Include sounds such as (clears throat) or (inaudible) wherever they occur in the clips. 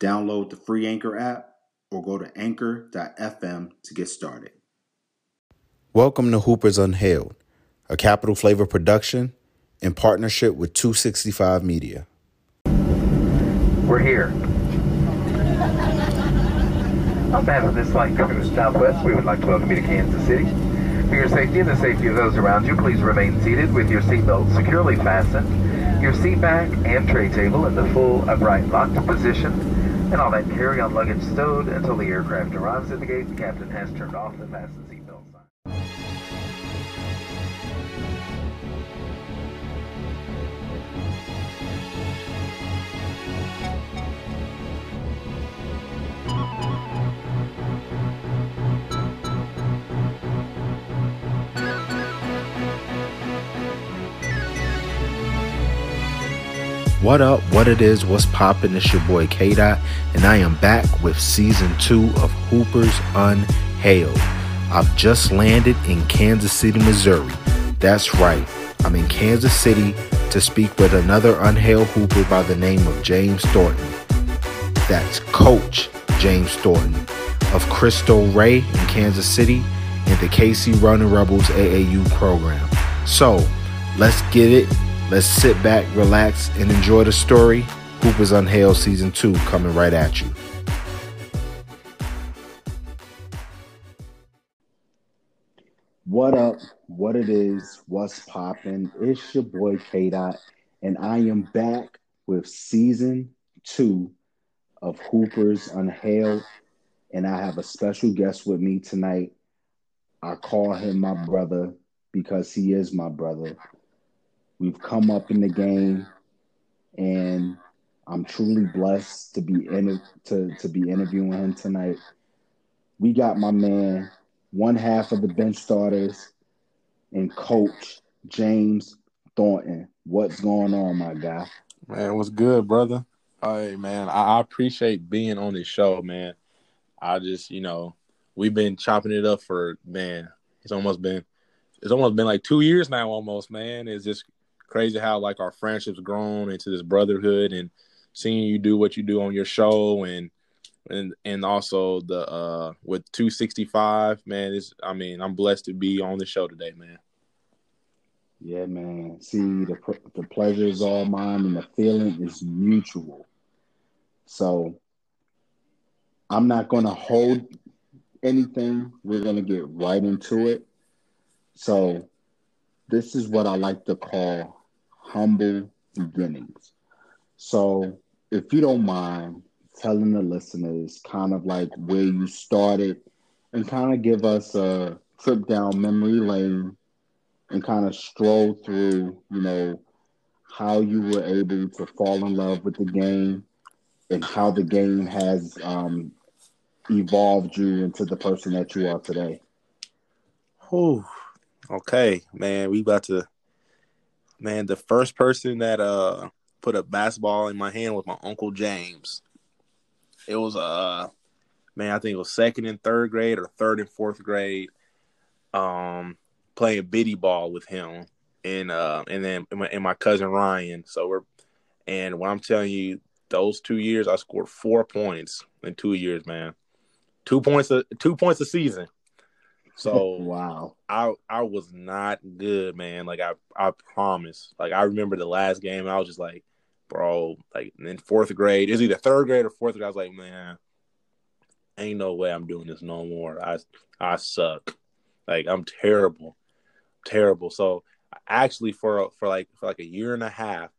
Download the free Anchor app or go to anchor.fm to get started. Welcome to Hoopers Unhailed, a Capital Flavor production in partnership with 265 Media. We're here. On behalf of this flight coming to Southwest, we would like to welcome you to Kansas City. For your safety and the safety of those around you, please remain seated with your seatbelt securely fastened, your seat back and tray table in the full upright locked position, and all that carry-on luggage stowed until the aircraft arrives at the gate. The captain has turned off the fasten seatbelt sign. What up, what it is, what's poppin'? It's your boy K Dot, and I am back with season two of Hoopers Unhailed. I've just landed in Kansas City, Missouri. That's right, I'm in Kansas City to speak with another unhailed Hooper by the name of James Thornton. That's Coach James Thornton of Crystal Ray in Kansas City and the KC Running Rebels AAU program. So, let's get it Let's sit back, relax, and enjoy the story. Hoopers Unhailed Season 2 coming right at you. What up? What it is? What's poppin'? It's your boy K Dot, and I am back with Season 2 of Hoopers Unhailed. And I have a special guest with me tonight. I call him my brother because he is my brother. We've come up in the game, and I'm truly blessed to be in to to be interviewing him tonight. We got my man, one half of the bench starters, and coach James Thornton. What's going on, my guy? Man, what's good, brother? Hey, man, I, I appreciate being on this show, man. I just, you know, we've been chopping it up for man. It's almost been, it's almost been like two years now, almost, man. It's just crazy how like our friendship's grown into this brotherhood and seeing you do what you do on your show and and and also the uh with 265 man is i mean i'm blessed to be on the show today man. Yeah man. See the the pleasure is all mine and the feeling is mutual. So i'm not going to hold anything. We're going to get right into it. So this is what i like to call humble beginnings. So, if you don't mind telling the listeners kind of like where you started and kind of give us a trip down memory lane and kind of stroll through, you know, how you were able to fall in love with the game and how the game has um, evolved you into the person that you are today. Oh, okay, man. We about to Man, the first person that uh put a basketball in my hand was my uncle James. It was uh man, I think it was second and third grade or third and fourth grade. Um, playing biddy ball with him, and uh, and then and my, and my cousin Ryan. So we're, and what I'm telling you, those two years I scored four points in two years, man. Two points a two points a season. So wow, I I was not good, man. Like I I promise. Like I remember the last game, I was just like, bro, like in fourth grade, is either third grade or fourth grade. I was like, man, ain't no way I'm doing this no more. I I suck. Like I'm terrible, terrible. So actually, for for like for like a year and a half,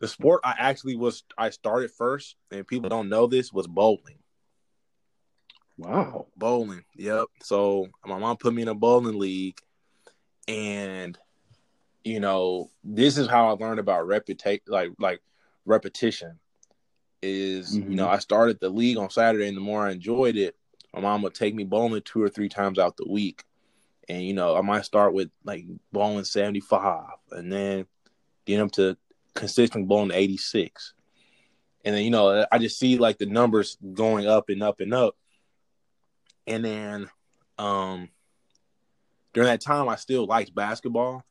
the sport I actually was I started first, and people don't know this was bowling. Wow. Bowling. Yep. So my mom put me in a bowling league and you know, this is how I learned about reputation like like repetition. is Mhm. you know I started the league on Saturday, and the more I enjoyed it, my mom would take me bowling two or three times out the week, and you know I might start with like bowling seventy five, and then get up to consistent bowling eighty six, and then you know I just see like the numbers going up and up and up, and then um during that time I still liked basketball,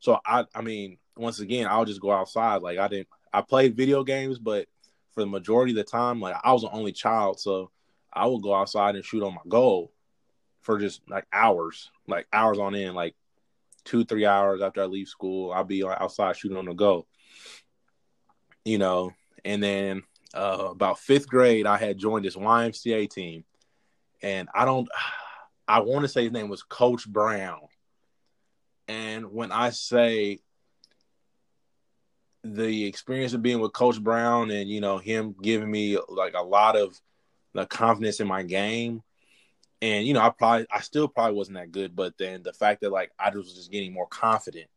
so I I mean once again I'll just go outside. Like I didn't I played video games, but for the majority of the time, like I was the only child, so I would go outside and shoot on my goal for just like hours, like hours on end, like two, three hours after I leave school, I'll be outside shooting on the goal. You know, and then uh, about fifth grade, I had joined this YMCA team, and I don't, (sighs) I want to say his name was Coach Brown. And when I say the experience of being with Coach Brown and you know him giving me like a lot of the confidence in my game, and you know I probably I still probably wasn't that good, but then the fact that like I was just getting more confident,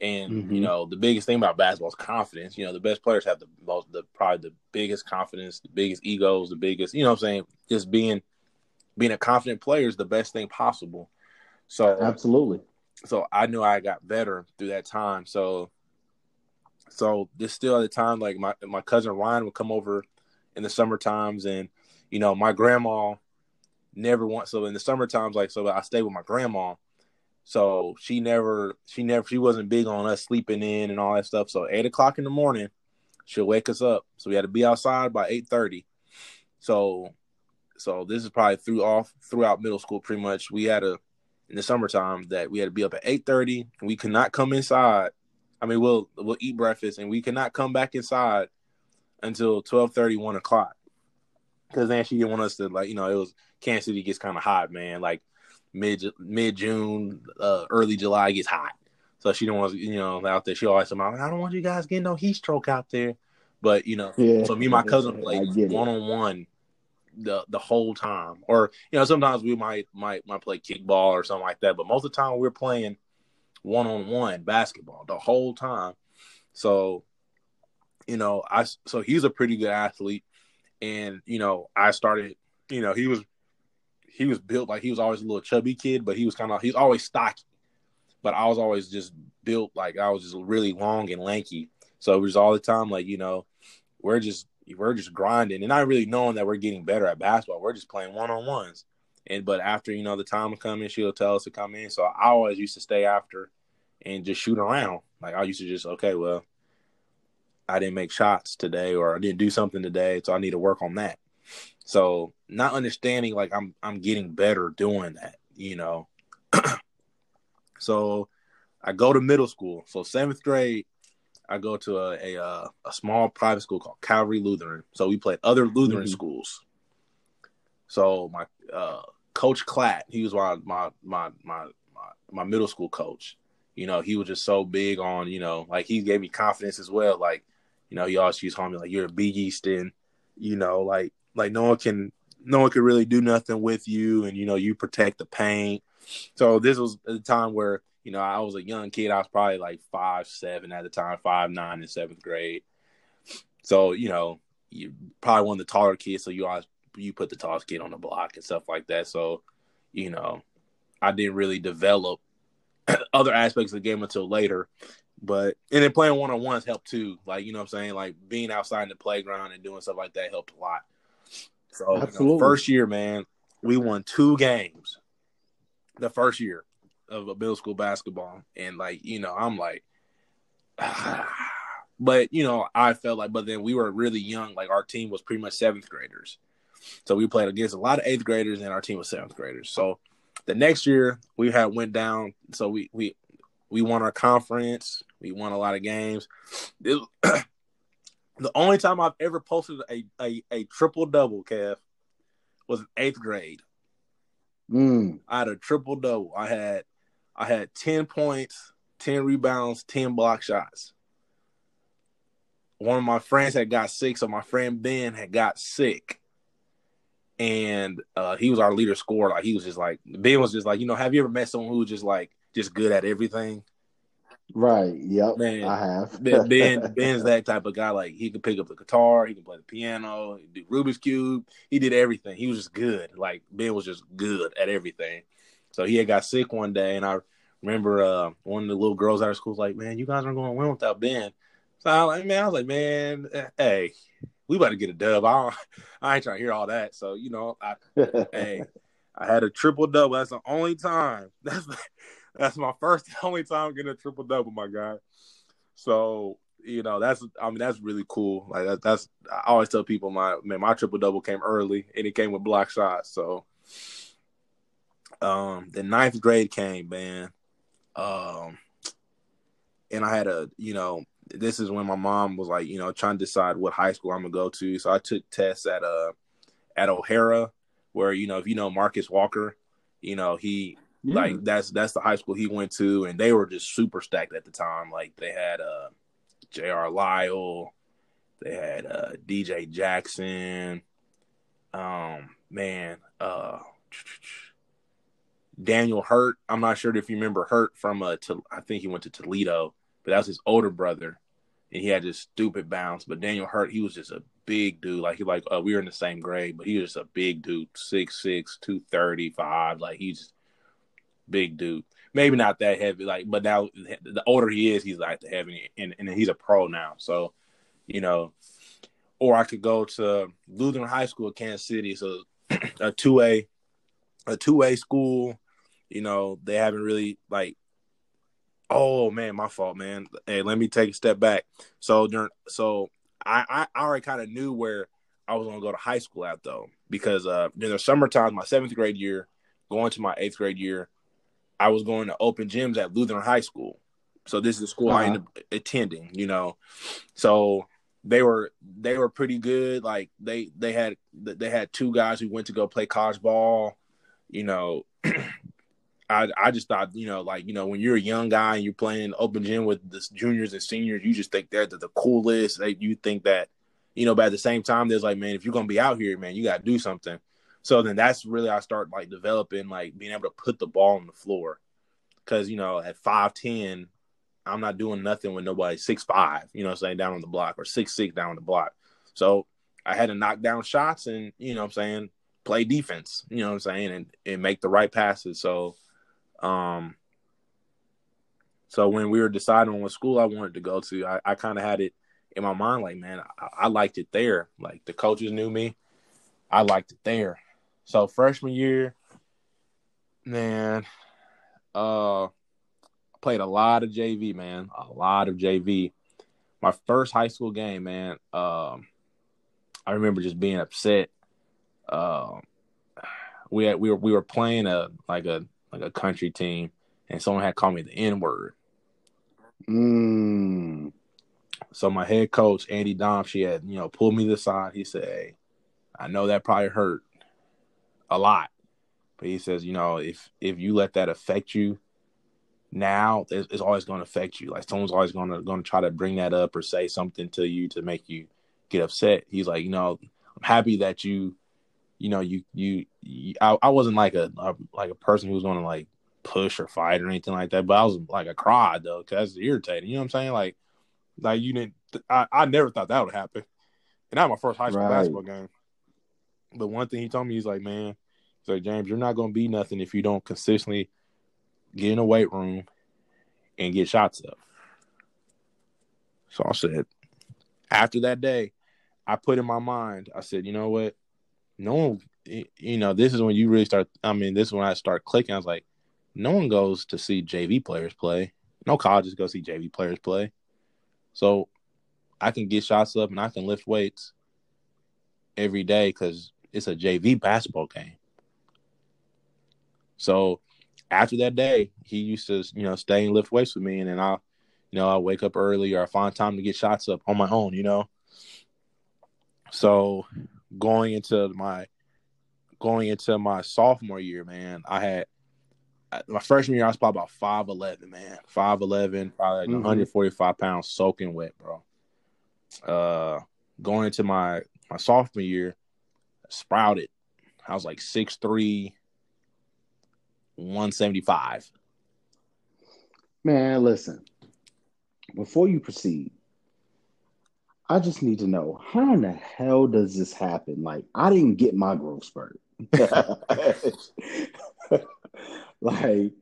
and Mhm. you know the biggest thing about basketball is confidence. You know the best players have the most, the probably the biggest confidence, the biggest egos, the biggest you know what I'm saying just being being a confident player is the best thing possible. So Absolutely. so I knew I got better through that time. So so this still at the time, like my my cousin Ryan would come over in the summer times and you know, my grandma never wants so in the summer times, like so I stayed with my grandma. So she never she never she wasn't big on us sleeping in and all that stuff. So eight o'clock in the morning, she'll wake us up. So we had to be outside by eight thirty. So so this is probably through off throughout middle school pretty much. We had a in the summertime that we had to be up at eight thirty and we could not come inside. I mean we'll we'll eat breakfast and we could not come back inside until 12 1 o'clock. Cause then she didn't want us to like, you know, it was Kansas City gets kind of hot, man. Like mid mid June, uh, early July gets hot. So she didn't want us, you know, out there. She always said, I don't want you guys getting no heat stroke out there. But you know, Yeah. so me and my cousin (laughs) played one on one the the whole time. Or you know, sometimes we might might might play kickball or something like that. But most of the time we're playing one on one basketball the whole time. So, you know, I so he's a pretty good athlete, and you know, I started. You know, he was he was built like he was always a little chubby kid, but he was kind of he's always stocky. But I was always just built like I was just really long and lanky. So it was all the time like you know, we're just we're just grinding and not really knowing that we're getting better at basketball. We're just playing one on ones. And but after you know the time to come in, she'll tell us to come in. So I always used to stay after and just shoot around. Like I used to just okay, well, I didn't make shots today or I didn't do something today, so I need to work on that. So not understanding like I'm I'm getting better doing that, you know. (clears throat) so I go to middle school. So seventh grade, I go to a a, uh, a small private school called Calvary Lutheran. So we played other Lutheran Mhm. schools. So my uh, coach Clatt, he was my my my my my, my middle school coach. You know, he was just so big on you know, like he gave me confidence as well. Like, you know, he always used to call me like you're a big Easton. You know, like like no one can no one can really do nothing with you, and you know you protect the paint. So this was a time where you know I was a young kid. I was probably like five seven at the time, five nine in seventh grade. So you know you probably one of the taller kids, so you always you put the tallest kid on the block and stuff like that. So you know I didn't really develop (clears throat) other aspects of the game until later. But and then playing one on ones helped too. Like you know what I'm saying, like being outside in the playground and doing stuff like that helped a lot. So you know, first year, man, we won two games. The first year of a middle school basketball, and like you know, I'm like, (sighs) but you know, I felt like, but then we were really young. Like our team was pretty much seventh graders, so we played against a lot of eighth graders, and our team was seventh graders. So the next year we had went down. So we we we won our conference. We won a lot of games. It- (clears throat) the only time I've ever posted a a, a triple double, Kev, was in eighth grade. Mm. I had a triple double. I had I had ten points, ten rebounds, ten block shots. One of my friends had got sick, so my friend Ben had got sick, and uh, he was our leader scorer. Like he was just like Ben was just like you know. Have you ever met someone who was just like just good at everything? Right. Yep. Man, I have. ben (laughs) Ben's that type of guy. Like he could pick up the guitar, he can play the piano, he do Rubik's cube. He did everything. He was just good. Like Ben was just good at everything. So he had got sick one day, and I remember uh, one of the little girls at our school was like, "Man, you guys aren't going to win without Ben." So I was like, "Man, I was like, man, eh, hey, we about to get a dub. I, I ain't trying to hear all that." So you know, I, (laughs) hey, I had a triple double. That's the only time. (laughs) That's that's my first (laughs) only time getting a triple double, my guy. So you know that's I mean that's really cool. Like that, that's I always tell people my man my triple double came early and it came with block shots. So um the ninth grade came, man. Um and I had a you know this is when my mom was like you know trying to decide what high school I'm gonna go to. So I took tests at uh at O'Hara where you know if you know Marcus Walker, you know he like that's that's the high school he went to, and they were just super stacked at the time. Like they had uh J.R. Lyle, they had uh DJ Jackson, um man, uh Daniel Hurt. I'm not sure if you remember Hurt from uh to, I think he went to Toledo, but that was his older brother and he had this stupid bounce. But Daniel Hurt, he was just a big dude. Like he like uh, we were in the same grade, but he was just a big dude, six six, two thirty five. Like he's big dude. Maybe not that heavy, like, but now the older he is, he's like the heavy, and, and he's a pro now. So, you know, or I could go to Lutheran High School Kansas City, so (clears throat) a two A, a two A school. You know, they haven't really like Oh man, my fault, man. Hey, let me take a step back. So during, so I I already kind of knew where I was gonna go to high school at though, because uh during the summertime, my seventh grade year, going to my eighth grade year, I was going to open gyms at Lutheran High School. So this is the school uh-huh. I ended up attending, you know. So they were they were pretty good. Like they they had they had two guys who went to go play college ball, you know. (clears throat) I I just thought, you know, like, you know, when you're a young guy and you're playing open gym with the juniors and seniors, you just think they're the, the coolest. They, you think that, you know, but at the same time, there's like, man, if you're gonna be out here, man, you gotta do something. So then that's really I start like developing like being able to put the ball on the floor. Cause, you know, at five ten, I'm not doing nothing with nobody six five, you know, I'm saying down on the block or six six down on the block. So I had to knock down shots and, you know I'm saying, play defense, you know I'm saying, and, and make the right passes. So um, so when we were deciding on what school I wanted to go to, I, I kind of had it in my mind, like, man, I, I, liked it there. Like the coaches knew me, I liked it there. So freshman year, man, uh, played a lot of JV, man, a lot of JV. My first high school game, man, um, I remember just being upset. Uh, we had, we were we were playing a like a like a country team, and someone had called me the N word. Mm. So my head coach Andy Dom, she had you know pulled me to the side. He said, "Hey, I know that probably hurt a lot, but he says, you know, if if you let that affect you." Now it's, it's always going to affect you. Like someone's always going to going to try to bring that up or say something to you to make you get upset. He's like, you know, I'm happy that you you know, you you, you I, I wasn't like a, a, like a person who was going to like push or fight or anything like that, but I was like a cry though, because that's irritating. You know what I'm saying? Like, like you didn't. I, I never thought that would happen, and that was my first high school right. basketball game. But one thing he told me, he's like, man, like James, you're not going to be nothing if you don't consistently get in a weight room and get shots up. So I said, after that day, I put in my mind, I said, you know what? no one, you know, this is when you really start. I mean, this is when I start clicking. I was like, no one goes to see JV players play. No colleges go see JV players play. So I can get shots up and I can lift weights every day because it's a JV basketball game. So after that day, he used to, you know, stay and lift weights with me, and then I, you know, I wake up early or I find time to get shots up on my own, you know. So going into my going into my sophomore year, man, I had my freshman year I was probably about five eleven, man, five eleven, probably like mm-hmm. 145 pounds soaking wet, bro. Uh, going into my my sophomore year, sprouted. I was like 6'3", 175. Man, listen, before you proceed, I just need to know how in the hell does this happen? Like, I didn't get my growth spurt. (laughs) like,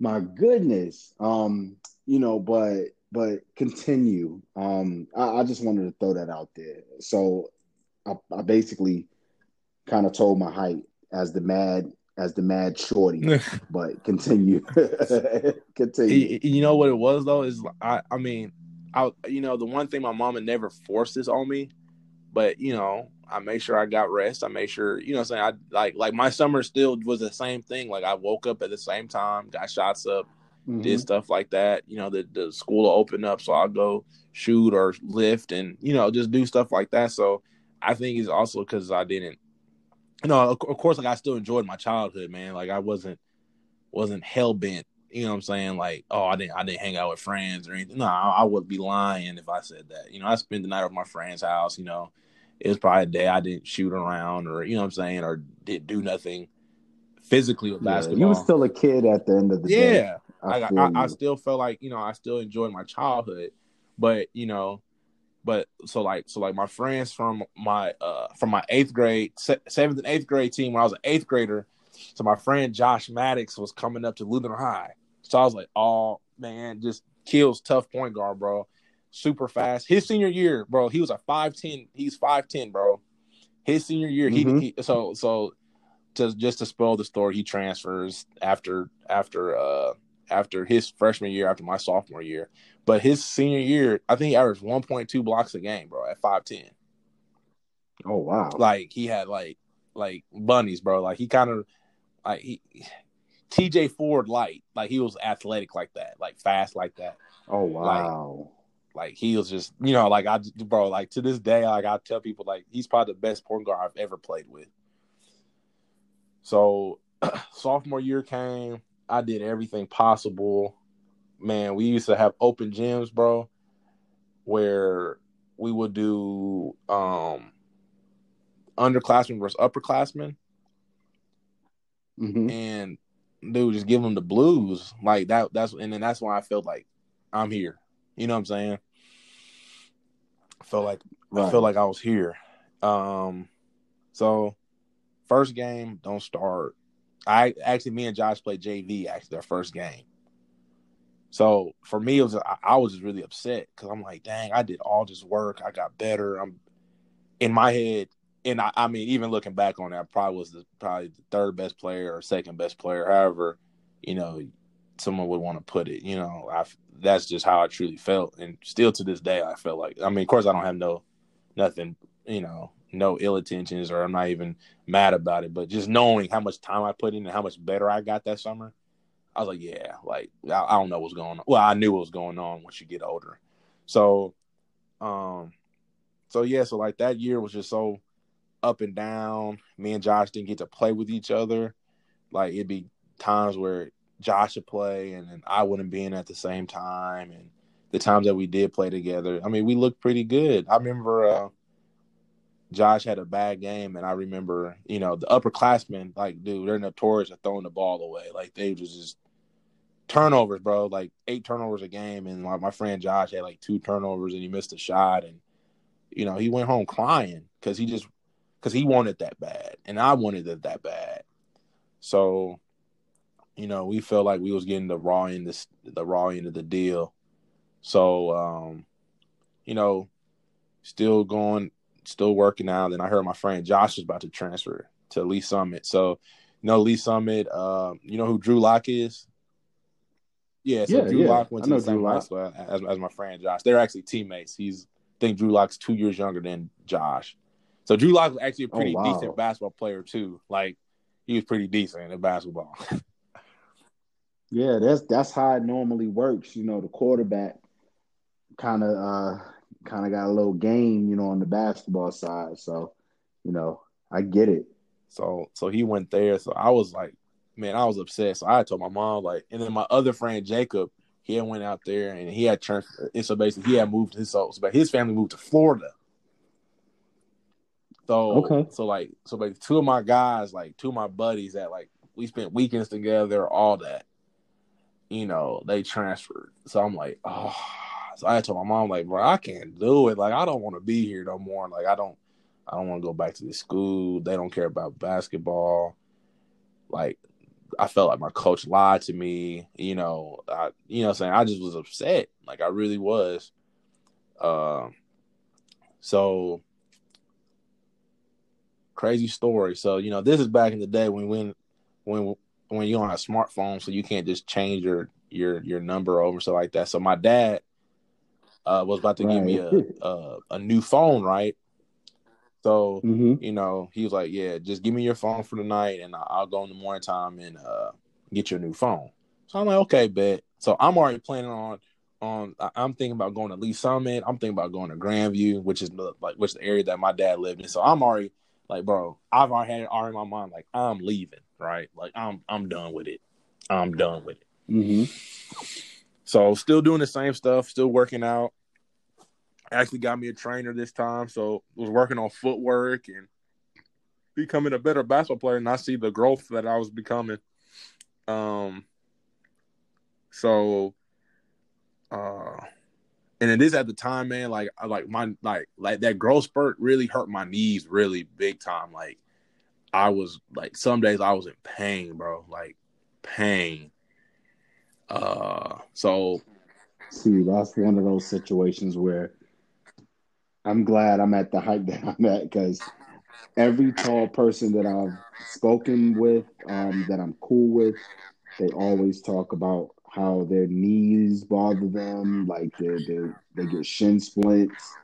my goodness. Um, you know, but but continue. Um, I, I just wanted to throw that out there. So I, I basically kind of told my height as the mad as the mad shorty, (laughs) but continue. (laughs) continue. You know what it was though is I I mean I you know the one thing my mama never forced this on me, but you know I made sure I got rest. I made sure you know what I'm saying I like like my summer still was the same thing. Like I woke up at the same time, got shots up, mm-hmm. did stuff like that. You know the the school will open up, so I'll go shoot or lift and you know just do stuff like that. So I think it's also because I didn't you know, of, of, course, like I still enjoyed my childhood, man. Like I wasn't wasn't hell bent. You know what I'm saying? Like, oh, I didn't I didn't hang out with friends or anything. No, I, I would be lying if I said that. You know, I spent the night at my friend's house. You know, it was probably a day I didn't shoot around or you know what I'm saying, or did do nothing physically with yeah, basketball. You were still a kid at the end of the yeah, day. Yeah, I, I, I, still felt like you know I still enjoyed my childhood, but you know but so like so like my friends from my uh from my eighth grade seventh and eighth grade team when I was an eighth grader. So my friend Josh Maddox was coming up to Lutheran High. So I was like, oh man, just kills tough point guard, bro. Super fast. His senior year, bro, he was a five ten. He's five ten, bro. His senior year, mm-hmm. he, he so so to just to spoil the story, he transfers after after uh after his freshman year, after my sophomore year. But his senior year, I think he averaged 1.2 blocks a game, bro, at 5'10. Oh wow. Like he had like like bunnies, bro. Like he kind of like he TJ Ford light. Like he was athletic like that, like fast like that. Oh wow. Like, like he was just, you know, like I bro, like to this day, like I tell people like he's probably the best point guard I've ever played with. So (clears throat) sophomore year came, I did everything possible man, we used to have open gyms, bro, where we would do um underclassmen versus upperclassmen. Mm-hmm. And dude, just give them the blues. Like that that's and then that's why I felt like I'm here. You know what I'm saying? I felt like right. I felt like I was here. Um so first game, don't start. I actually me and Josh played JV actually their first game. So for me, it was I, was just really upset because I'm like, dang, I did all this work, I got better. I'm in my head, and I, I mean, even looking back on that, probably was the probably the third best player or second best player, however, you know, someone would want to put it. You know, I that's just how I truly felt, and still to this day, I felt like. I mean, of course, I don't have no nothing, you know, no ill intentions, or I'm not even mad about it, but just knowing how much time I put in and how much better I got that summer I was like, yeah, like I, I don't know what's going on. Well, I knew what was going on once you get older. So, um, so yeah, so like that year was just so up and down. Me and Josh didn't get to play with each other. Like it'd be times where Josh would play and then I wouldn't be in at the same time. And the times that we did play together, I mean, we looked pretty good. I remember uh, Josh had a bad game, and I remember, you know, the upperclassmen, like, dude, they're notorious for throwing the ball away. Like, they just, just turnovers, bro. Like eight turnovers a game, and my, my friend Josh had like two turnovers, and he missed a shot, and you know, he went home crying because he just because he wanted that bad, and I wanted it that bad. So, you know, we felt like we was getting the raw end, the, the raw end of the deal. So, um, you know, still going still working out. Then I heard my friend Josh was about to transfer to Lee's Summit. So, you know, Lee's Summit, uh, you know who Drew Lock is? Yeah, so yeah, Drew yeah. Lock went to the same high school as, as my friend Josh. They're actually teammates. He's I think Drew Lock's two years younger than Josh. So Drew Lock was actually a oh, pretty oh, wow. decent basketball player too. Like he was pretty decent at basketball. (laughs) yeah, that's that's how it normally works. You know, the quarterback kind of uh kind of got a little game, you know, on the basketball side. So, you know, I get it. So, so he went there. So I was like, man, I was upset. So I told my mom, like, and then my other friend Jacob, he had went out there and he had turned. And so basically, he had moved his so, but his family moved to Florida. So okay, so like, so like two of my guys, like two of my buddies that like we spent weekends together, all that. You know, they transferred. So I'm like, oh So I told my mom, like, bro, I can't do it. Like, I don't want to be here no more. Like, I don't, I don't want to go back to the school. They don't care about basketball. Like, I felt like my coach lied to me. You know, I, you know, saying I just was upset. Like, I really was. Uh, so crazy story. So you know, this is back in the day when when when when you don't have smartphones, so you can't just change your your your number over so like that. So my dad uh, was about to right. give me a, (laughs) a, a new phone, right? So mm-hmm. you know, he was like, "Yeah, just give me your phone for the night, and I'll go in the morning time and uh, get your new phone." So I'm like, "Okay, bet." So I'm already planning on on. I'm thinking about going to Lee's Summit. I'm thinking about going to Grandview, which is like which is the area that my dad lived in. So I'm already like, bro, I've already had it already in my mind. Like, I'm leaving, right? Like, I'm I'm done with it. I'm done with it. Mm-hmm. So still doing the same stuff, still working out. Actually got me a trainer this time, so was working on footwork and becoming a better basketball player. And I see the growth that I was becoming. Um. So, uh, and it is at the time, man. Like, like my like like that growth spurt really hurt my knees really big time. Like, I was like some days I was in pain, bro. Like pain. Uh, so see, that's one of those situations where I'm glad I'm at the height that I'm at because every tall person that I've spoken with, um, that I'm cool with, they always talk about how their knees bother them, like they they they get shin splints,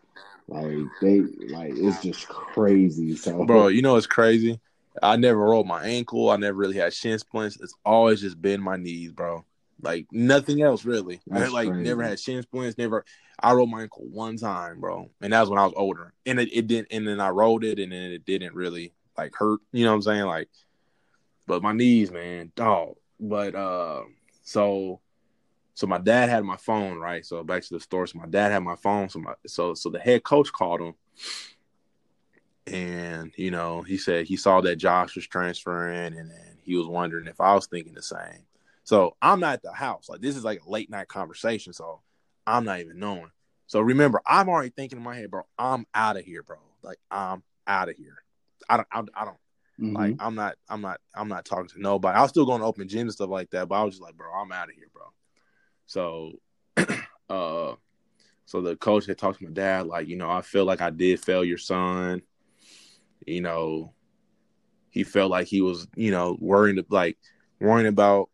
like they like it's just crazy. So, bro, you know it's crazy. I never rolled my ankle. I never really had shin splints. It's always just been my knees, bro. Like nothing else really. That's I like crazy. never had shin splints. Never. I rolled my ankle one time, bro, and that was when I was older. And it, it didn't. And then I rolled it, and then it didn't really like hurt. You know what I'm saying? Like, but my knees, man, dog. But uh, so, so my dad had my phone, right? So back to the store. So my dad had my phone. So my so so the head coach called him and you know he said he saw that Josh was transferring, and, and he was wondering if I was thinking the same. So I'm not at the house. Like this is like a late night conversation, so I'm not even knowing. So remember, I'm already thinking in my head, bro. I'm out of here, bro. Like I'm out of here. I don't. I, I don't. Mm-hmm. Like I'm not. I'm not. I'm not talking to nobody. I was still going to open gyms and stuff like that, but I was just like, bro, I'm out of here, bro. So, (clears throat) uh, so the coach had talked to my dad, like, you know, I feel like I did fail your son you know, he felt like he was, you know, worrying like worrying about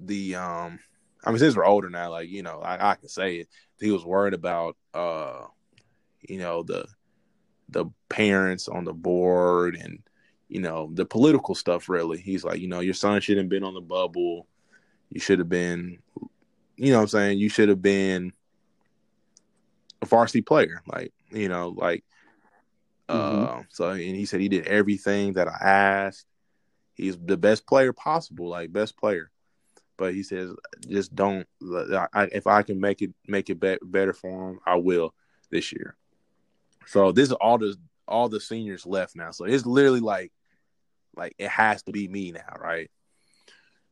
the um I mean since we're older now, like, you know, I, I can say it. He was worried about uh, you know, the the parents on the board and you know, the political stuff really. He's like, you know, your son shouldn't have been on the bubble. You should have been you know what I'm saying, you should have been a varsity player. Like, you know, like Mm-hmm. Uh, so and he said he did everything that I asked. He's the best player possible, like best player. But he says, just don't. I, if I can make it make it be- better for him, I will this year. So this is all the all the seniors left now. So it's literally like like it has to be me now, right?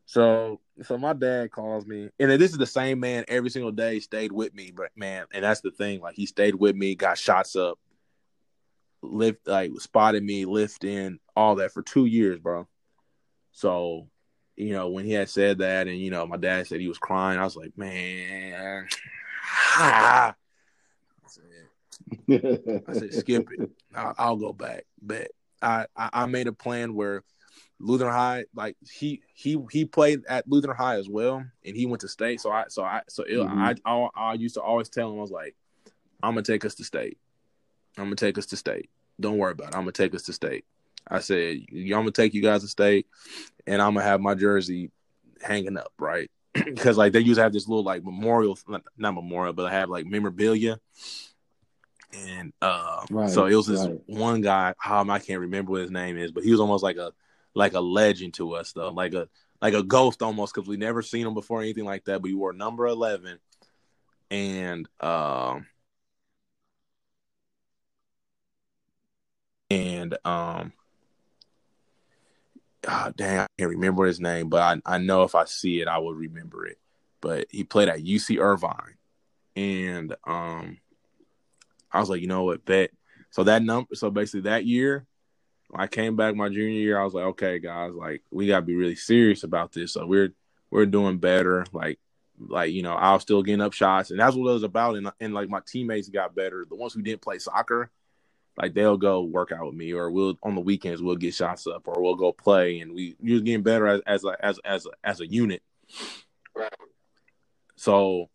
So so my dad calls me, and this is the same man every single day. Stayed with me, but man, and that's the thing. Like he stayed with me, got shots up, lift like spotted me lifting all that for two years, bro. So, you know, when he had said that, and you know, my dad said he was crying, I was like, man, I said, I said skip it. I'll, I'll go back, but I, I I made a plan where Lutheran High, like he he he played at Lutheran High as well, and he went to state. So I so I so it, mm-hmm. I, I I used to always tell him I was like, I'm gonna take us to state. I'm gonna take us to state. Don't worry about it. I'm gonna take us to state. I said, I'm gonna take you guys to state, and I'm gonna have my jersey hanging up, right? (clears throat) Because like they used to have this little like memorial, not memorial, but I have like memorabilia, and uh, right, so it was this right. one guy. Um, I can't remember what his name is, but he was almost like a like a legend to us, though, like a like a ghost almost, because we never seen him before, anything like that. But he wore number eleven, and um. and um oh, damn, I can't remember his name, but I, I know if I see it, I will remember it. But he played at UC Irvine, and um, I was like, you know what, bet. So that number, so basically that year, I came back my junior year. I was like, okay, guys, like we gotta be really serious about this. So we're we're doing better. Like like you know, I was still getting up shots, and that's what it was about. And and like my teammates got better. The ones who didn't play soccer, like they'll go work out with me, or we'll on the weekends we'll get shots up, or we'll go play, and we you're getting better as as a, as as a, as a unit. Right. So,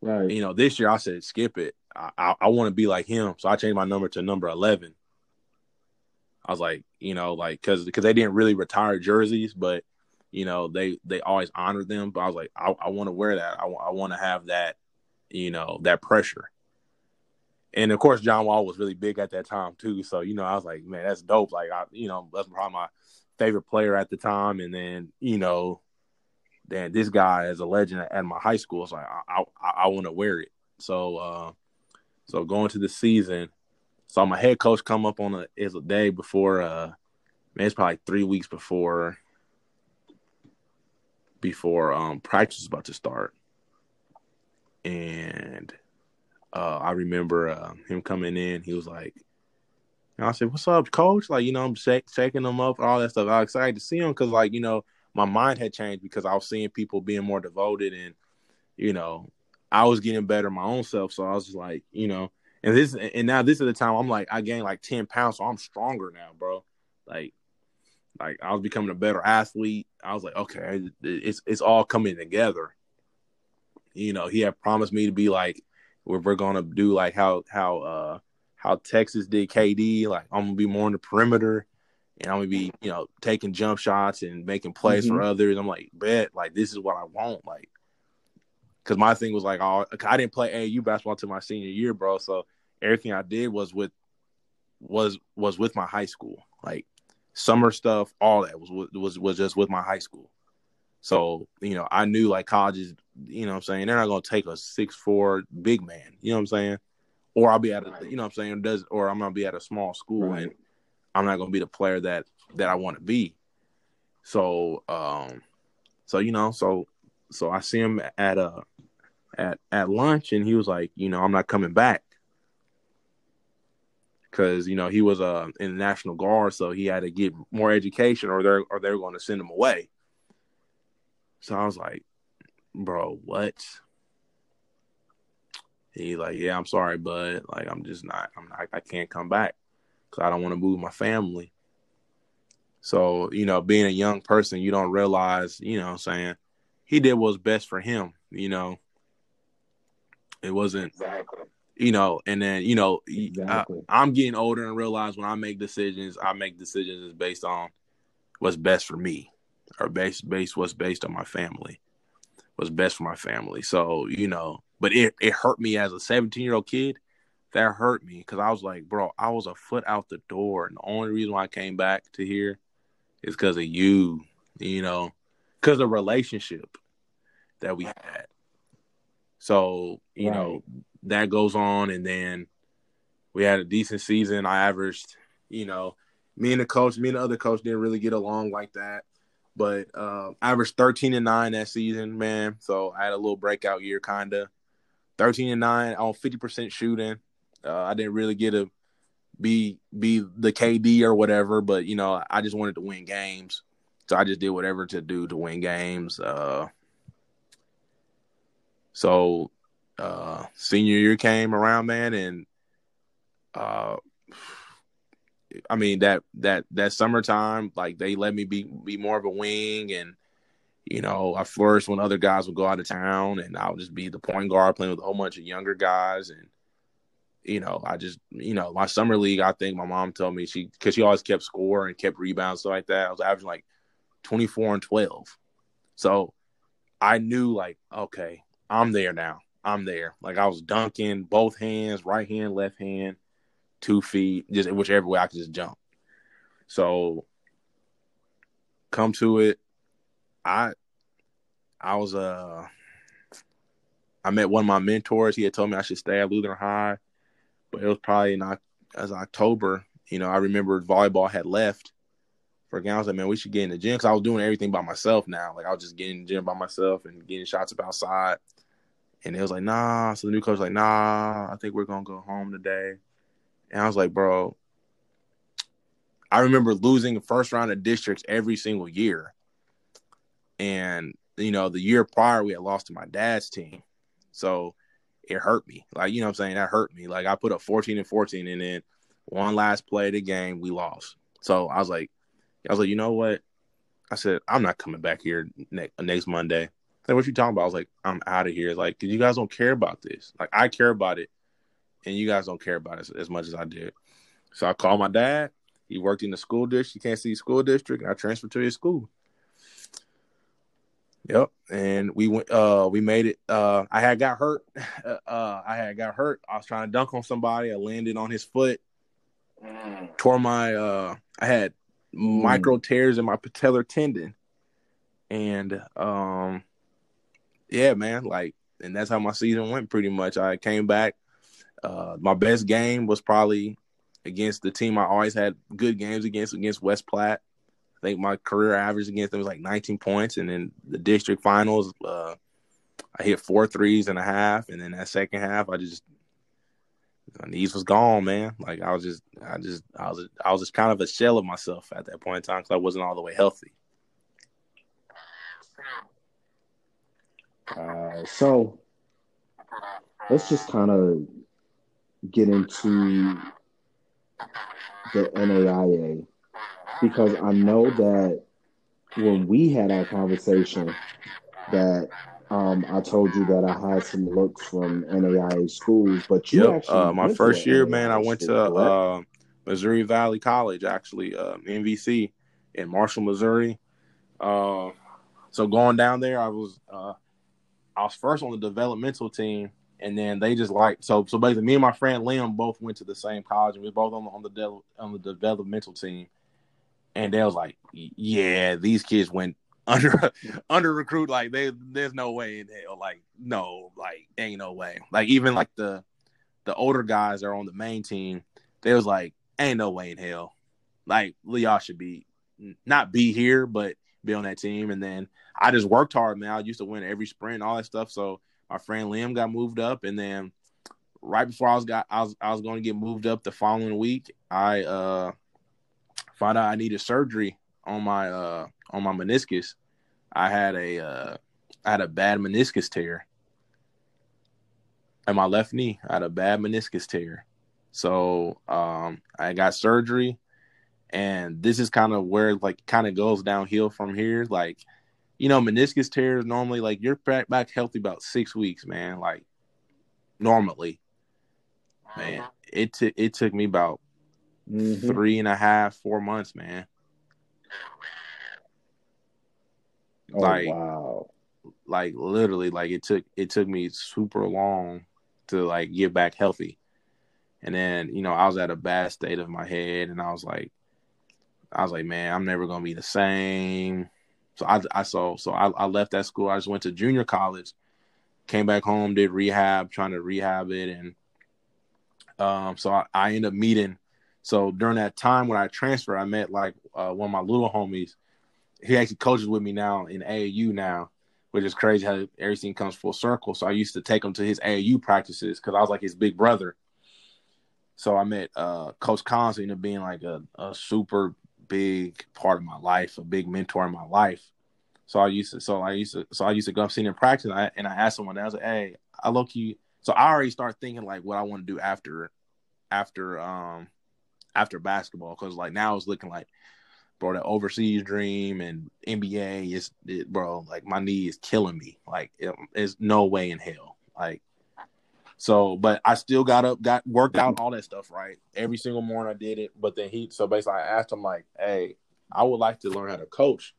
right. you know, this year I said skip it. I I, I want to be like him, so I changed my number to number eleven. I was like, you know, like because because they didn't really retire jerseys, but you know they they always honored them. But I was like, I, I want to wear that. I, I want to have that, you know, that pressure. And of course, John Wall was really big at that time too. So you know, I was like, man, that's dope. Like, I, you know, that's probably my favorite player at the time. And then you know, then this guy is a legend at my high school. So I I, I, I want to wear it. So uh, so going to the season, saw my head coach come up on a is a day before uh man, it's probably three weeks before before um practice is about to start. And uh I remember uh, him coming in, he was like I said, "What's up, coach?" Like, you know, I'm shak- shaking him up, all that stuff. I was excited to see him because, like, you know, my mind had changed because I was seeing people being more devoted, and you know, I was getting better my own self. So I was just like, you know, and this and now this is the time I'm like I gained like ten pounds, so I'm stronger now, bro. Like, like I was becoming a better athlete. I was like, okay, it's it's all coming together. You know, he had promised me to be like, we're, we're gonna do like how how uh how Texas did KD. Like I'm gonna be more in the perimeter, and I'm gonna be you know taking jump shots and making plays mm-hmm. for others. I'm like, bet like this is what I want. Like because my thing was like, oh, I didn't play AAU basketball till my senior year, bro. So everything I did was with was was with my high school, like summer stuff, all that was was was just with my high school. So you know, I knew like colleges, you know, what I'm saying they're not gonna take a six four big man, you know what I'm saying, or I'll be at a, you know, what I'm saying does, or I'm gonna be at a small school right. and I'm not gonna be the player that that I want to be. So, um, so you know, so so I see him at a at at lunch, and he was like, you know, I'm not coming back because you know he was uh, in the National Guard, so he had to get more education, or they're or they're going to send him away. So I was like, bro, what? He like, yeah, I'm sorry, but like, I'm just not, I'm not, I can't come back because I don't want to move my family. So you know, being a young person, you don't realize, you know, saying he did what was best for him. You know, it wasn't, exactly. you know, and then you know, exactly. I, am getting older and realize when I make decisions, I make decisions based on what's best for me, or based based what's based on my family, what's best for my family. So you know, but it it hurt me as a 17 year old kid. That hurt me because I was like, bro, I was a foot out the door, and the only reason why I came back to here is because of you, you know, because of relationship that we had. So, you right. know, that goes on. And then we had a decent season. I averaged, you know, me and the coach, me and the other coach didn't really get along like that. But uh, averaged 13 and 9 that season, man. So I had a little breakout year, kind of. 13 and 9 on 50% shooting. Uh, I didn't really get to be be the KD or whatever, but you know, I just wanted to win games. So I just did whatever to do to win games. Uh, so uh senior year came around, man, and uh I mean that that that summertime, like they let me be be more of a wing and you know, I flourished when other guys would go out of town and I would just be the point guard playing with a whole bunch of younger guys and you know, I just, you know, my summer league, I think my mom told me she, cause she always kept score and kept rebounds, stuff like that. I was averaging like 24 and 12. So I knew like, okay, I'm there now. I'm there. Like I was dunking both hands, right hand, left hand, two feet, just whichever way I could just jump. So come to it. I I was uh I met one of my mentors. He had told me I should stay at Lutheran High, but it was probably not as October. You know, I remember volleyball had left for a. I was like, man, we should get in the gym because I was doing everything by myself now. Like I was just getting in the gym by myself and getting shots up outside And it was like, nah. So the new coach was like, nah, I think we're gonna go home today. And I was like, bro, I remember losing first round of districts every single year. And you know, the year prior we had lost to my dad's team. So it hurt me. Like, you know I'm saying? That hurt me. Like I put up 14 and 14 and then one last play of the game, we lost. So I was like, I was like, you know what? I said, I'm not coming back here next next Monday. Like, what you talking about? I was like, I'm out of here. Like, you guys don't care about this. Like, I care about it, and you guys don't care about it as, as much as I did. So I called my dad. He worked in the school district, Kansas City School District, and I transferred to his school. Yep, and we went. Uh, we made it. Uh, I had got hurt. (laughs) Uh, I had got hurt. I was trying to dunk on somebody. I landed on his foot. Mm. Tore my. Uh, I had mm. micro tears in my patellar tendon, and um, yeah, man, like, and that's how my season went. Pretty much, I came back. Uh, my best game was probably against the team I always had good games against against West Platte. I think my career average against them was like 19 points, and then the district finals, uh, I hit four threes and a half, and then that second half, I just my knees was gone, man. Like I was just, I just, I was, I was just kind of a shell of myself at that point in time because I wasn't all the way healthy. Uh, so let's just kind of get into the NAIA because I know that when we had our conversation that um, I told you that I had some looks from NAIA schools, but you yep. actually uh, my first year, man, I went to uh, Missouri Valley College, actually, uh, MVC in Marshall, Missouri. Uh, so going down there, I was uh, I was first on the developmental team, and then they just like so so basically me and my friend Liam both went to the same college, and we were both on the on the de- on the developmental team. And they was like, "Yeah, these kids went (laughs) under under recruit. Like they, there's no way in hell. Like no, like ain't no way. Like even like the the older guys are on the main team. They was like, ain't no way in hell. Like y'all should be not be here, but be on that team. And then I just worked hard, man. I used to win every sprint, all that stuff. So my friend Liam got moved up, and then right before I was got I was I was going to get moved up the following week, I uh found out I needed surgery on my uh on my meniscus. I had a uh I had a bad meniscus tear. At my left knee, I had a bad meniscus tear. So um I got surgery and this is kind of where like kind of goes downhill from here. Like, you know, meniscus tears normally like you're back back healthy about six weeks, man. Like normally, man, uh-huh. it took it took me about mm-hmm. three and a half, four months, man. Oh, like wow. Like literally, like it took it took me super long to like get back healthy. And then, you know, I was at a bad state of my head and I was like, I was like, man, I'm never gonna be the same. So I, I saw, so I, I left that school. I just went to junior college, came back home, did rehab, trying to rehab it, and um, so I, I ended up meeting. So during that time when I transferred, I met like uh, one of my little homies. He actually coaches with me now in AAU now, which is crazy how everything comes full circle. So I used to take him to his AAU practices because I was like his big brother. So I met uh, Coach Collins, ended up being like a, a super big part of my life, a big mentor in my life. So I used to, so I used to, so I used to go up him practice, and I, and I asked someone, I was like, "Hey, I look you." So I already start thinking like what I want to do after, after, um, after basketball, because like now it's looking like, bro, that overseas dream and NBA is, it, bro, like my knee is killing me. Like, it, there's no way in hell. Like, so, but I still got up, got worked out all that stuff, right? Every single morning I did it. But then he, so basically, I asked him like, "Hey, I would like to learn how to coach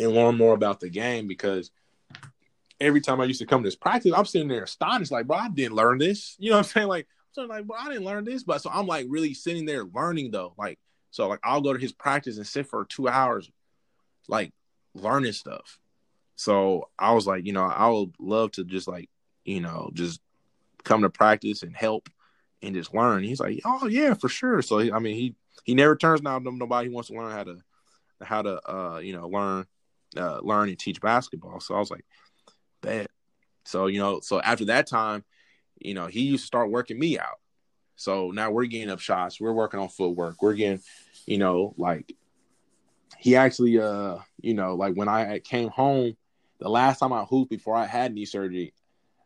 and learn more about the game because every time I used to come to this practice, I'm sitting there astonished, like, bro, I didn't learn this. You know what I'm saying? Like, so I'm like, bro, I didn't learn this. But so I'm like really sitting there learning though. Like, so like I'll go to his practice and sit for two hours, like learning stuff. So I was like, you know, I would love to just like you know, just come to practice and help and just learn. He's like, oh yeah, for sure. So I mean, he he never turns down nobody who wants to learn how to how to uh you know learn uh learn and teach basketball. So I was like, that. So you know, so after that time, you know, he used to start working me out. So now we're getting up shots. We're working on footwork. We're getting, you know, like he actually, uh, you know, like when I came home, the last time I hooped before I had knee surgery,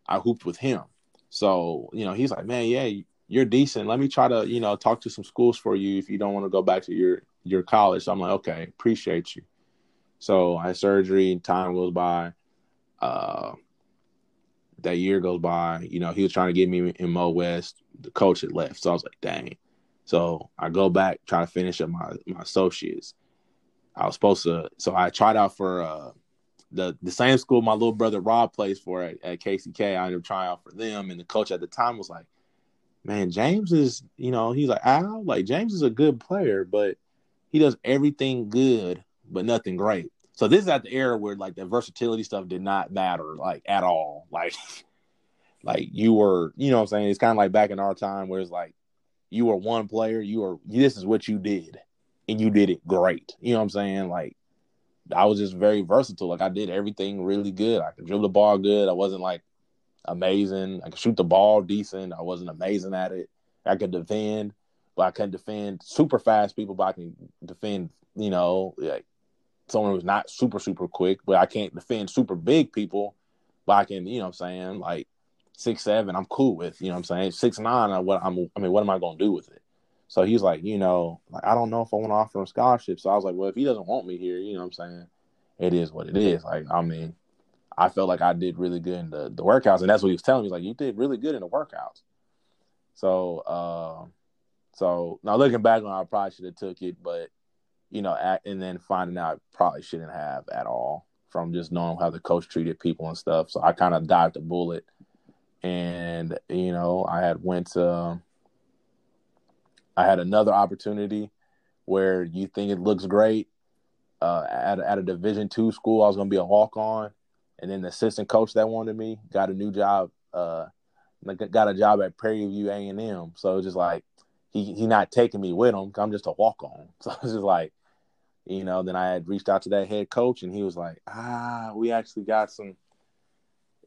I hooped with him. So you know, he's like, man, yeah, you're decent. Let me try to, you know, talk to some schools for you if you don't want to go back to your your college. So I'm like, okay, appreciate you. So I had surgery. Time goes by. Uh, that year goes by. You know, he was trying to get me in Mo West. The coach had left, so I was like, dang. So I go back, try to finish up my my associates. I was supposed to, so I tried out for uh, the the same school my little brother Rob plays for at, at KCK. I ended up trying out for them, and the coach at the time was like, "Man, James is, you know, he's like, Al, like James is a good player, but he does everything good, but nothing great." So this is at the era where like the versatility stuff did not matter like at all. (laughs) Like, like you were, you know, what I'm saying it's kind of like back in our time where it's like you were one player, you were this is what you did, and you did it great. You know what I'm saying? Like I was just very versatile. Like I did everything really good. I could dribble the ball good. I wasn't like amazing. I could shoot the ball decent. I wasn't amazing at it. I could defend, but I couldn't defend super fast people. But I can defend, you know, like someone who's not super super quick. But I can't defend super big people. But I can, you know, what I'm saying like six seven. I'm cool with. You know, what I'm saying six nine. What I'm. I mean, what am I gonna do with it? So he's like, you know, like I don't know if I want to offer him scholarship. So I was like, well, if he doesn't want me here, you know what I'm saying? It is what it is. Like, I mean, I felt like I did really good in the, the workouts, and that's what he was telling me. He's like, you did really good in the workouts. So, uh, so now looking back on, I probably should have took it, but you know, at, and then finding out I probably shouldn't have at all from just knowing how the coach treated people and stuff. So I kind of dived the bullet, and you know, I had went to I had another opportunity where you think it looks great uh, at at a Division two school. I was going to be a walk on, and then the assistant coach that wanted me got a new job. Uh, got a job at Prairie View A and M. So it's just like he he not taking me with him. I'm just a walk on. (laughs) So it's just like, you know. Then I had reached out to that head coach, and he was like, ah, we actually got some.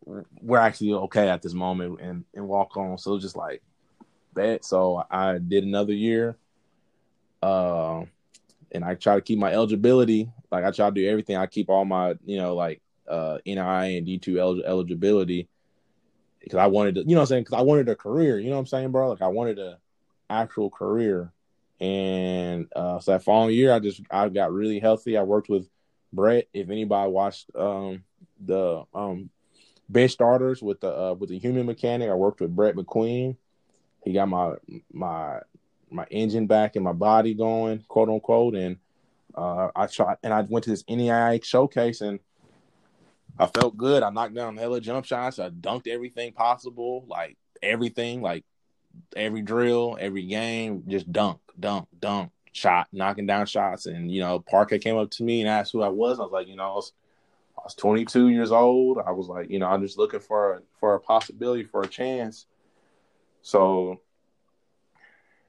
We're actually okay at this moment and and walk on. So just like bet. So I did another year. Uh, and I try to keep my eligibility. Like I try to do everything. I keep all my, you know, like uh NI and D2 el- eligibility because I wanted to, you know I'm saying? Because I wanted a career, you know what I'm saying, bro? Like I wanted a actual career. And uh, so that following year, I just I got really healthy. I worked with Brett. If anybody watched um, the um, bench starters with the uh, with the human mechanic, I worked with Brett McQueen. He got my my my engine back and my body going, quote unquote. And uh, I shot and I went to this NEI showcase and I felt good. I knocked down hella jump shots. I dunked everything possible, like everything, like every drill, every game, just dunk, dunk, dunk, shot, knocking down shots. And you know, Parker came up to me and asked who I was. I was like, you know, I was, I was 22 years old. I was like, you know, I'm just looking for a, for a possibility, for a chance. So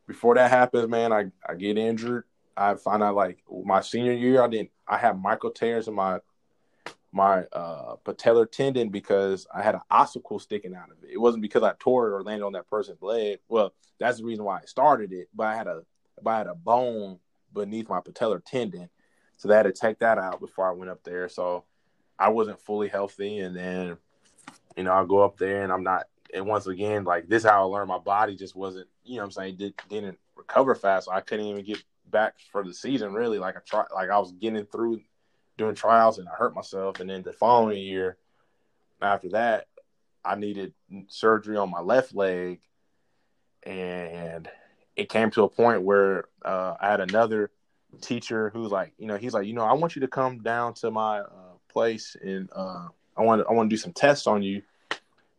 before that happens, man, I, I get injured. I find out like my senior year, I didn't I had micro tears in my my uh patellar tendon because I had an ossicle sticking out of it. It wasn't because I tore it or landed on that person's leg. Well, that's the reason why I started it. But I had a but I had a bone beneath my patellar tendon. So they had to take that out before I went up there. So I wasn't fully healthy and then you know, I go up there and I'm not and once again, like this, how I learned my body just wasn't, you know, I'm saying, did, didn't recover fast. So I couldn't even get back for the season. Really, like I tried, like I was getting through doing trials and I hurt myself. And then the following year, after that, I needed surgery on my left leg, and it came to a point where uh, I had another teacher who's like, you know, he's like, you know, I want you to come down to my uh, place and uh, I want I want to do some tests on you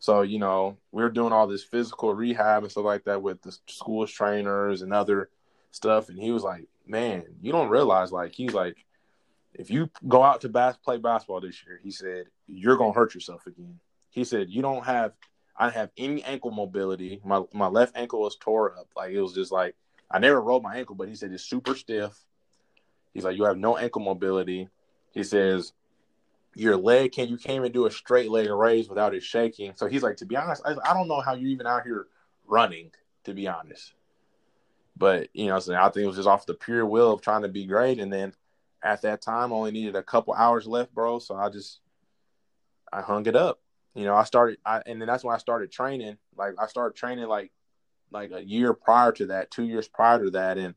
so, you know, we are doing all this physical rehab and stuff like that with the school's trainers and other stuff. And he was like, man, you don't realize, like, he's like, if you go out to bas- play basketball this year, he said, you're going to hurt yourself again. He said, you don't have, I have any ankle mobility. My, my left ankle was tore up. Like, it was just like, I never rolled my ankle, but he said it's super stiff. He's like, you have no ankle mobility. He says, your leg can you can't even do a straight leg raise without it shaking. So he's like, to be honest, I, I don't know how you're even out here running. To be honest, but you know, so I think it was just off the pure will of trying to be great. And then at that time, only needed a couple hours left, bro. So I just I hung it up. You know, I started, I, and then that's when I started training. Like I started training like like a year prior to that, two years prior to that, and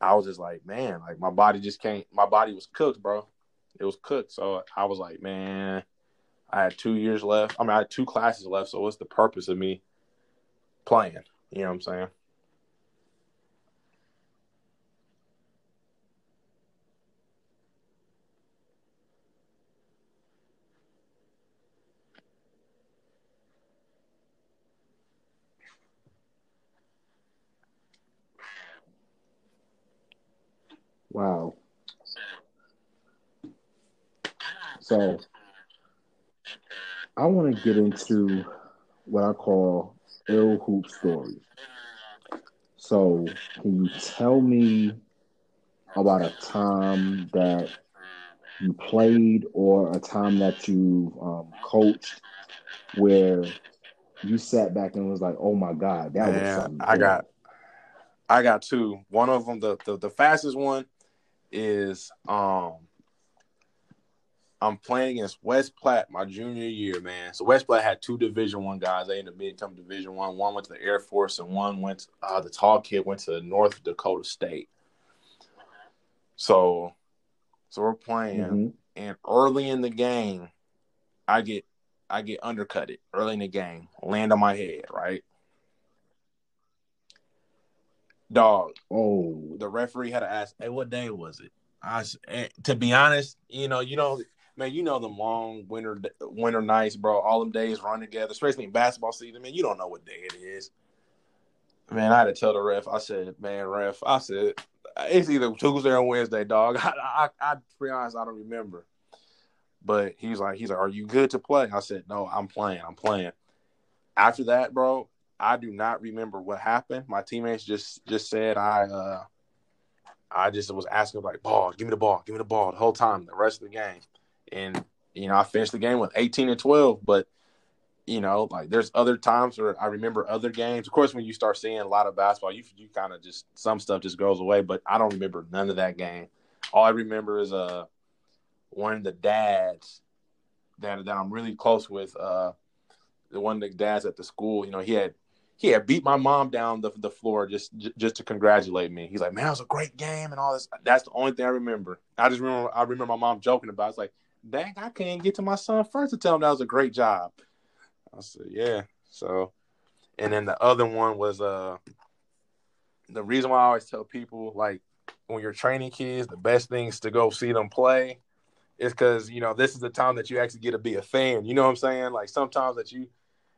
I was just like, man, like my body just can't. My body was cooked, bro. It was cooked. So I was like, man, I had two years left. I mean, I had two classes left. So what's the purpose of me playing? You know what I'm saying? Wow. So I want to get into what I call ill hoop stories. So, can you tell me about a time that you played or a time that you um, coached where you sat back and was like, "Oh my god, that Man, was something." I got, I got two. One of them, the, the the fastest one, is um I'm playing against West Platte my junior year, man. So West Platte had two Division One guys. They ended up becoming Division One. One. went to the Air Force, and one went. To, uh, the tall kid went to North Dakota State. So, so we're playing, mm-hmm. and early in the game, I get, I get undercutted early in the game, land on my head, right. Dog. Oh, the referee had to ask, "Hey, what day was it?" I, eh, to be honest, you know, you know, man, you know them long winter winter nights, bro. All them days run together, especially in basketball season. Man, you don't know what day it is. Man, I had to tell the ref. I said, "Man, ref," I said, "It's either Tuesday or Wednesday, dog." (laughs) I, I, I, to be honest, I don't remember. But he's like, he's like, "Are you good to play?" I said, "No, I'm playing. I'm playing." After that, bro, I do not remember what happened. My teammates just just said I uh I just was asking like, "Ball, give me the ball, give me the ball" the whole time, the rest of the game and you know I finished the game with 18 and 12. But you know, like there's other times where I remember other games. Of course, when you start seeing a lot of basketball, you you kind of just some stuff just goes away. But I don't remember none of that game. All I remember is uh one of the dads that that I'm really close with. Uh, the one of the dads at the school. You know, he had he had beat my mom down the, the floor just just to congratulate me. He's like, "Man, it was a great game and all this." That's the only thing I remember. I just remember I remember my mom joking about. It. It's like, dang, I can't get to my son first to tell him that was a great job. I said, yeah. So, and then the other one was uh, the reason why I always tell people like when you're training kids, the best things to go see them play is because you know this is the time that you actually get to be a fan. You know what I'm saying? Like sometimes that you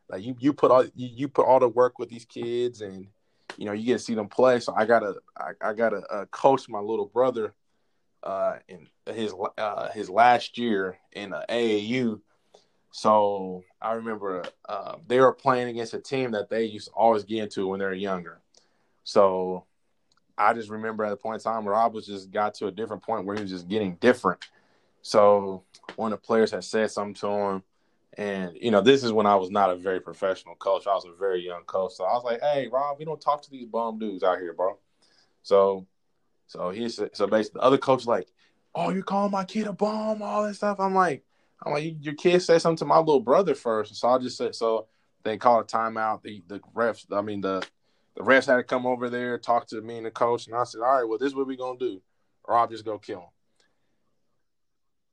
like you you put all you, you put all the work with these kids and you know you get to see them play. So I gotta I, I gotta uh, coach my little brother uh, in his uh, his last year in uh, AAU. So I remember uh, they were playing against a team that they used to always get into when they were younger. So I just remember at a point in time Rob was just got to a different point where he was just getting different. So one of the players had said something to him, and you know this is when I was not a very professional coach. I was a very young coach, so I was like, "Hey, Rob, we don't talk to these bum dudes out here, bro." So so he's so basically the other coach like, oh, you calling my kid a bum, all that stuff. I'm like, I'm like, your kid said something to my little brother first. So I just said, so they called a timeout. The the refs, I mean the the refs had to come over there, talk to me and the coach, and I said, all right, well, this is what we gonna do. Rob just go kill him.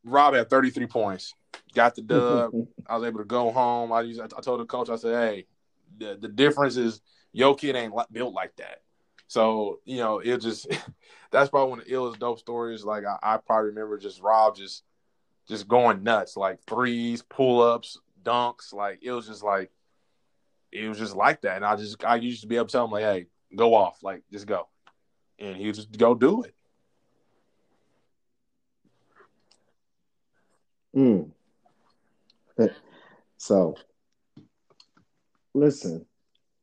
Rob had 33 points, got the dub. (laughs) I was able to go home. I used, I told the coach, I said, hey, the, the difference is your kid ain't built like that. So you know, it just (laughs) that's probably one of the illest dope stories. Like I, I probably remember just Rob just just going nuts, like threes, pull ups, dunks. Like it was just like it was just like that. And I just I used to be to tell him like, hey, go off, like just go, and he just go do it. Mm. (laughs) So, listen,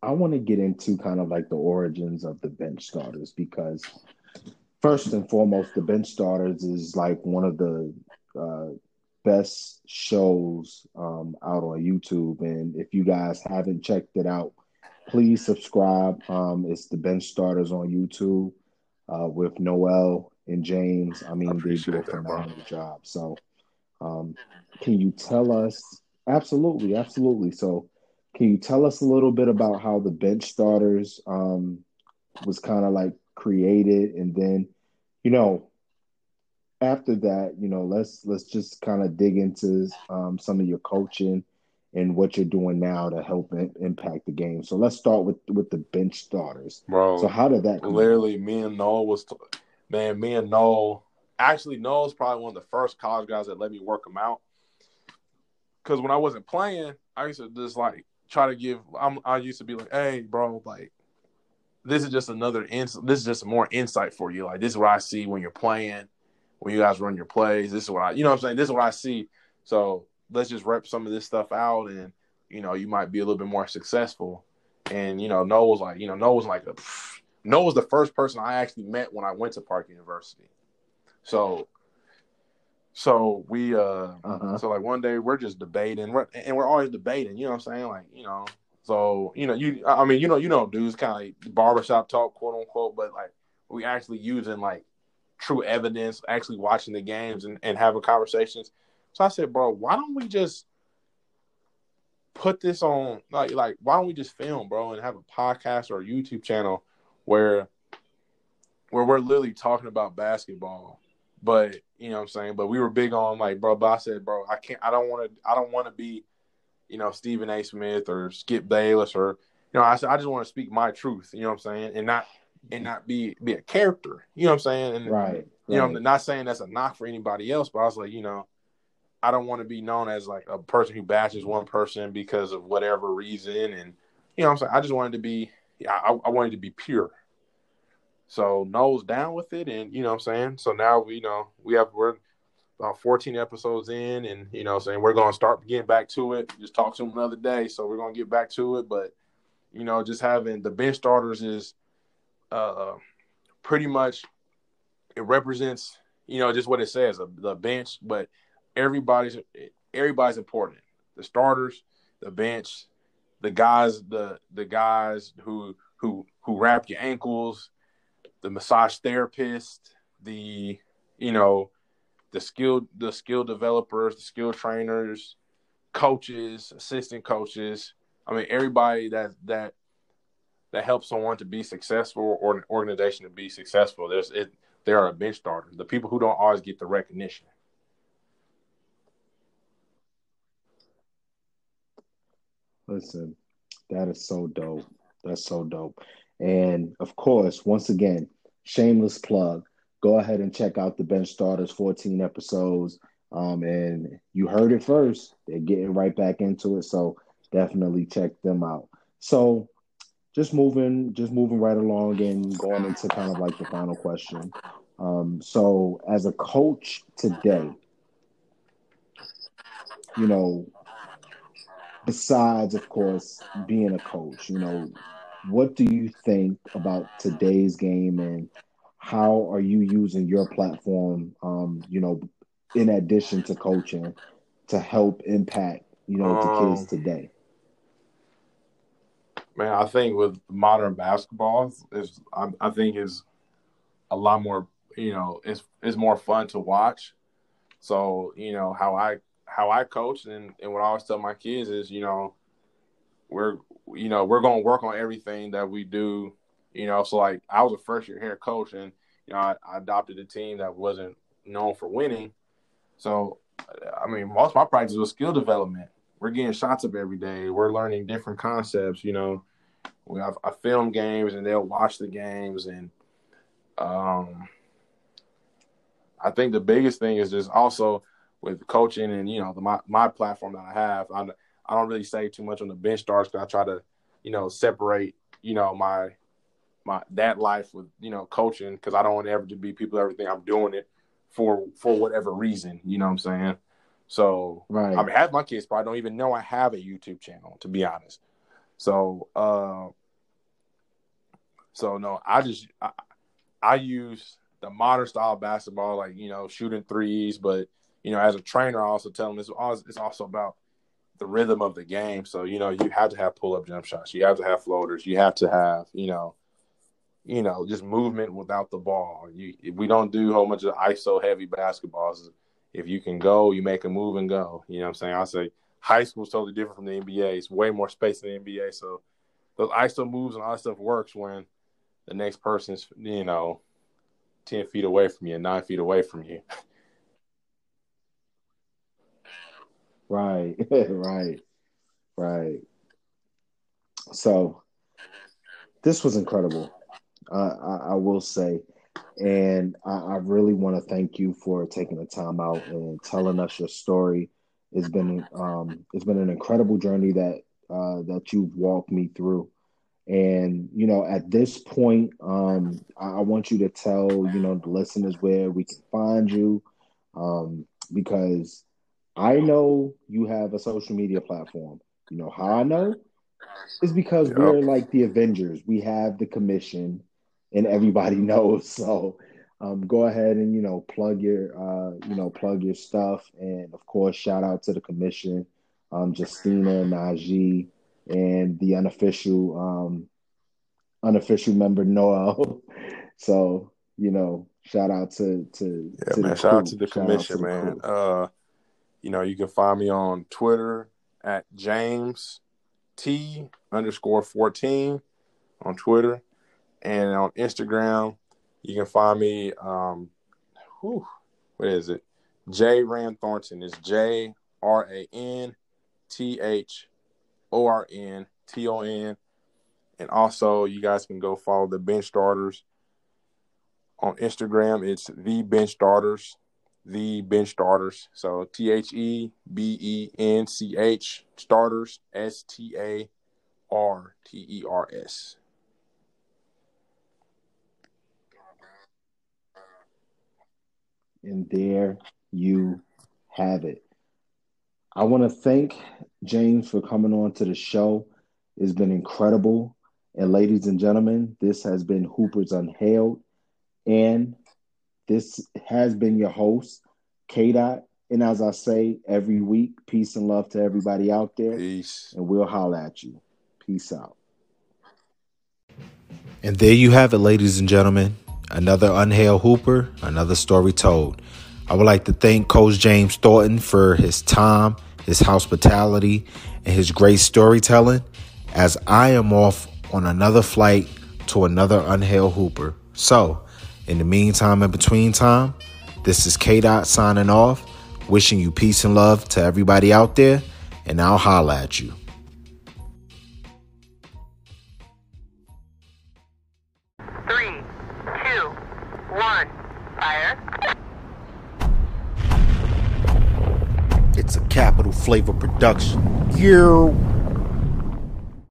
I want to get into kind of like the origins of the bench starters because first and foremost, the bench starters is like one of the uh, best shows um, out on YouTube. And if you guys haven't checked it out, please subscribe. Um, it's the bench starters on YouTube uh, with Noel and James. I mean, I they do a phenomenal that, job. So, um, can you tell us? Absolutely, absolutely. So, can you tell us a little bit about how the bench starters um, was kind of like created, and then, you know, after that, you know, let's let's just kind of dig into um, some of your coaching and what you're doing now to help in, impact the game. So let's start with with the bench starters, bro. So how did that? Literally, me and Noel was, man, me and Noel. Actually, Noel's probably one of the first college guys that let me work him out. Because when I wasn't playing, I used to just like try to give. I'm, I used to be like, "Hey, bro, like this is just another ins. This is just more insight for you. Like this is what I see when you're playing, when you guys run your plays. This is what I, you know, what I'm saying. This is what I see. So let's just rep some of this stuff out and you know you might be a little bit more successful and you know Noel was like you know Noel was like a Noel was the first person i actually met when i went to park university so so we uh uh-huh. so like one day we're just debating we're, and we're always debating you know what i'm saying like you know so you know you i mean you know you know dudes kind of like barbershop talk quote unquote but like we actually using like true evidence actually watching the games and, and having conversations so I said, bro, why don't we just put this on like like why don't we just film, bro, and have a podcast or a YouTube channel where where we're literally talking about basketball. But you know what I'm saying? But we were big on like, bro, but I said, bro, I can't I don't wanna I don't wanna be, you know, Stephen A. Smith or Skip Bayless or you know, I said I just want to speak my truth, you know what I'm saying? And not and not be be a character. You know what I'm saying? And right. You right. know, I'm not saying that's a knock for anybody else, but I was like, you know, I don't want to be known as like a person who bashes one person because of whatever reason. And you know I'm saying? I just wanted to be I, I wanted to be pure. So Noel's down with it and you know what I'm saying? So now we you know we have we're about 14 episodes in and you know saying we're gonna start getting back to it. Just talk to him another day. So we're gonna get back to it. But you know, just having the bench starters is uh pretty much it represents, you know, just what it says, the bench, but everybody's everybody's important. The starters, the bench, the guys, the the guys who who who wrap your ankles, the massage therapist, the you know, the skill the skill developers, the skill trainers, coaches, assistant coaches. I mean, everybody that that that helps someone to be successful or an organization to be successful. There's it. They are a bench starter. The people who don't always get the recognition. Listen, that is so dope. That's so dope. And of course, once again, shameless plug. Go ahead and check out the bench starters 14 episodes. Um, and you heard it first. They're getting right back into it. So definitely check them out. So just moving, just moving right along and going into kind of like the final question. Um, so as a coach today, you know, besides, of course, being a coach, you know, what do you think about today's game and how are you using your platform, um, you know, in addition to coaching to help impact, you know, um, the kids today? Man, I think with modern basketball, is I, I think is a lot more, you know, it's it's more fun to watch. So, you know, how I how I coach and, and what I always tell my kids is, you know, we're you know, we're gonna work on everything that we do. You know, so like I was a first year head coach and you know, I, I adopted a team that wasn't known for winning. So I mean, most of my practice was skill development. We're getting shots up every day. We're learning different concepts. You know, we have I film games and they'll watch the games and um I think the biggest thing is just also with coaching and you know the, my my platform that I have. I I don't really say too much on the bench starts because I try to you know separate you know my my that life with you know coaching because I don't want ever to be people everything I'm doing it for for whatever reason. You know what I'm saying? So right. I mean, half my kids probably don't even know I have a YouTube channel to be honest. So uh, so no, I just I, I use the modern style basketball, like you know, shooting threes, but you know, as a trainer, I also tell them it's it's also about the rhythm of the game. So you know, you have to have pull up jump shots, you have to have floaters, you have to have you know, you know, just movement without the ball. You we don't do a whole bunch of ISO heavy basketballs. If you can go, you make a move and go. You know what I'm saying? I say high school is totally different from the NBA. It's way more space in the NBA. So those ISO moves and all that stuff works when the next person's, you know, 10 feet away from you, nine feet away from you. (laughs) Right, (laughs) right, right. So this was incredible. Uh, I, I, will say, and I, I really want to thank you for taking the time out and telling us your story. It's been um, it's been an incredible journey that uh, that you've walked me through. And you know, at this point, um, I, I want you to tell you know the listeners where we can find you, um, because I know you have a social media platform. You know how I know? It's because yep. we're like the Avengers. We have the commission, and everybody (laughs) knows. So, um, go ahead and you know plug your uh, you know plug your stuff, and of course, shout out to the commission, um, Justina, Najee, and the unofficial um, unofficial member Noel. (laughs) so you know, shout out to to yeah, to man. Shout out to the commission, to the man. Uh, you know, you can find me on Twitter at James T underscore fourteen on Twitter, and on Instagram you can find me. Um, whew, what is it? J Rand Thornton is J R A N T H O R N T O N. And also, you guys can go follow the bench starters on Instagram. It's the bench starters, the bench starters. So T H E B E N C H starters, S T A R T E R S. And there you have it. I want to thank James for coming on to the show. It's been incredible. And ladies and gentlemen, this has been Hoopers Unhailed. And this has been your host, K Dot. And as I say every week, peace and love to everybody out there. Peace. And we'll holler at you. Peace out. And there you have it, ladies and gentlemen. Another Unhailed Hooper, another story told. I would like to thank Coach James Thornton for his time, his hospitality, and his great storytelling as I am off on another flight to another Unhailed Hooper. So, in the meantime, in between time, this is K Dot signing off, wishing you peace and love to everybody out there, and I'll holla at you. Three, two, one, fire. It's a capital flavor production. Yeah.